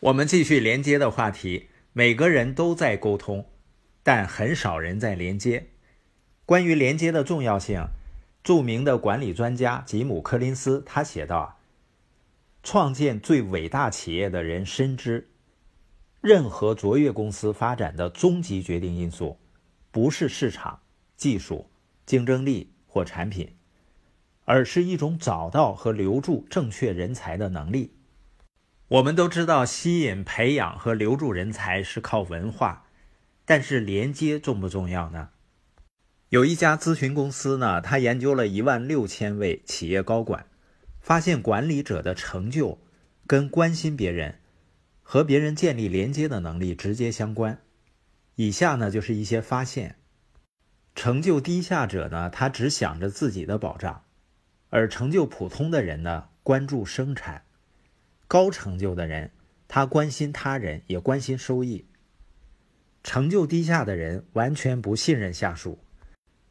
我们继续连接的话题。每个人都在沟通，但很少人在连接。关于连接的重要性，著名的管理专家吉姆·柯林斯他写道：“创建最伟大企业的人深知，任何卓越公司发展的终极决定因素，不是市场、技术、竞争力或产品，而是一种找到和留住正确人才的能力。”我们都知道，吸引、培养和留住人才是靠文化，但是连接重不重要呢？有一家咨询公司呢，他研究了一万六千位企业高管，发现管理者的成就跟关心别人、和别人建立连接的能力直接相关。以下呢就是一些发现：成就低下者呢，他只想着自己的保障；而成就普通的人呢，关注生产。高成就的人，他关心他人，也关心收益。成就低下的人完全不信任下属。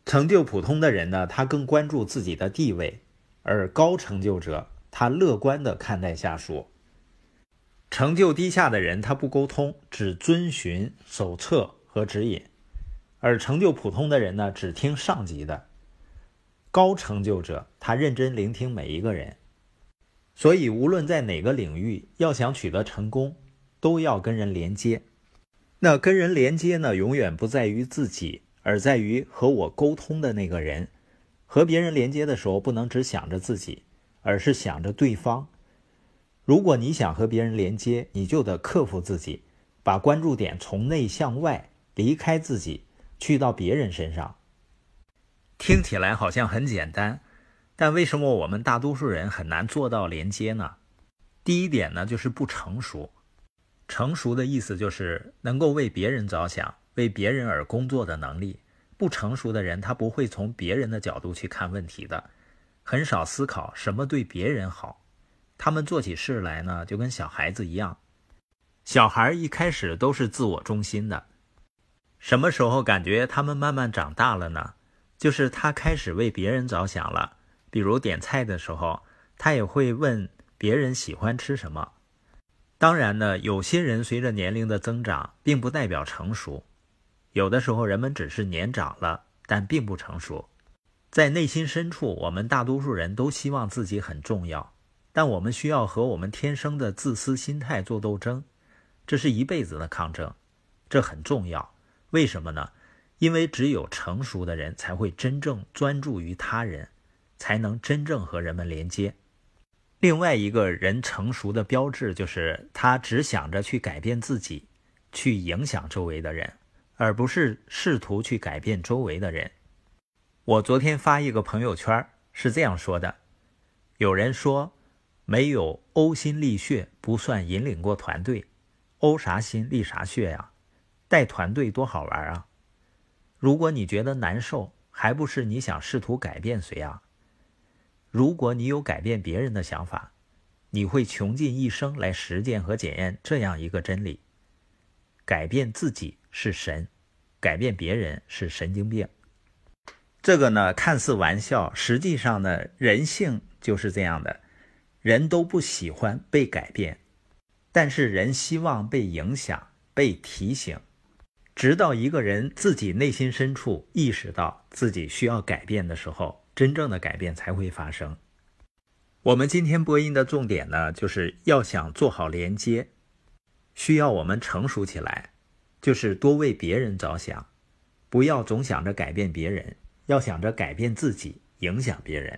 成就普通的人呢，他更关注自己的地位，而高成就者他乐观的看待下属。成就低下的人，他不沟通，只遵循手册和指引；而成就普通的人呢，只听上级的。高成就者，他认真聆听每一个人。所以，无论在哪个领域，要想取得成功，都要跟人连接。那跟人连接呢，永远不在于自己，而在于和我沟通的那个人。和别人连接的时候，不能只想着自己，而是想着对方。如果你想和别人连接，你就得克服自己，把关注点从内向外，离开自己，去到别人身上。听起来好像很简单。但为什么我们大多数人很难做到连接呢？第一点呢，就是不成熟。成熟的意思就是能够为别人着想、为别人而工作的能力。不成熟的人，他不会从别人的角度去看问题的，很少思考什么对别人好。他们做起事来呢，就跟小孩子一样。小孩一开始都是自我中心的，什么时候感觉他们慢慢长大了呢？就是他开始为别人着想了。比如点菜的时候，他也会问别人喜欢吃什么。当然呢，有些人随着年龄的增长，并不代表成熟。有的时候，人们只是年长了，但并不成熟。在内心深处，我们大多数人都希望自己很重要，但我们需要和我们天生的自私心态做斗争，这是一辈子的抗争。这很重要，为什么呢？因为只有成熟的人才会真正专注于他人。才能真正和人们连接。另外一个人成熟的标志就是他只想着去改变自己，去影响周围的人，而不是试图去改变周围的人。我昨天发一个朋友圈是这样说的：有人说，没有呕心沥血不算引领过团队，呕啥心沥啥血呀？带团队多好玩啊！如果你觉得难受，还不是你想试图改变谁啊？如果你有改变别人的想法，你会穷尽一生来实践和检验这样一个真理：改变自己是神，改变别人是神经病。这个呢，看似玩笑，实际上呢，人性就是这样的。人都不喜欢被改变，但是人希望被影响、被提醒，直到一个人自己内心深处意识到自己需要改变的时候。真正的改变才会发生。我们今天播音的重点呢，就是要想做好连接，需要我们成熟起来，就是多为别人着想，不要总想着改变别人，要想着改变自己，影响别人。